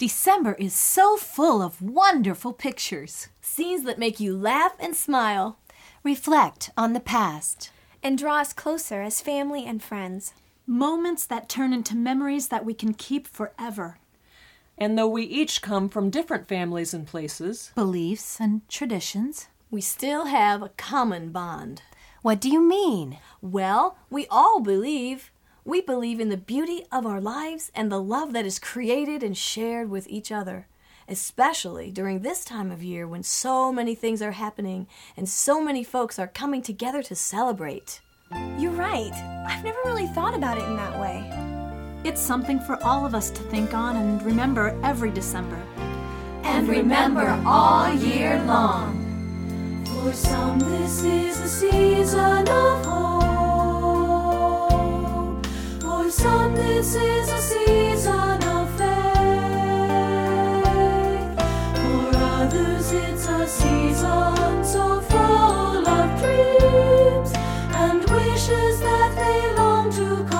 December is so full of wonderful pictures. Scenes that make you laugh and smile. Reflect on the past. And draw us closer as family and friends. Moments that turn into memories that we can keep forever. And though we each come from different families and places, beliefs and traditions, we still have a common bond. What do you mean? Well, we all believe. We believe in the beauty of our lives and the love that is created and shared with each other, especially during this time of year when so many things are happening and so many folks are coming together to celebrate. You're right. I've never really thought about it in that way. It's something for all of us to think on and remember every December. And remember all year long. For some, this is the season of to call.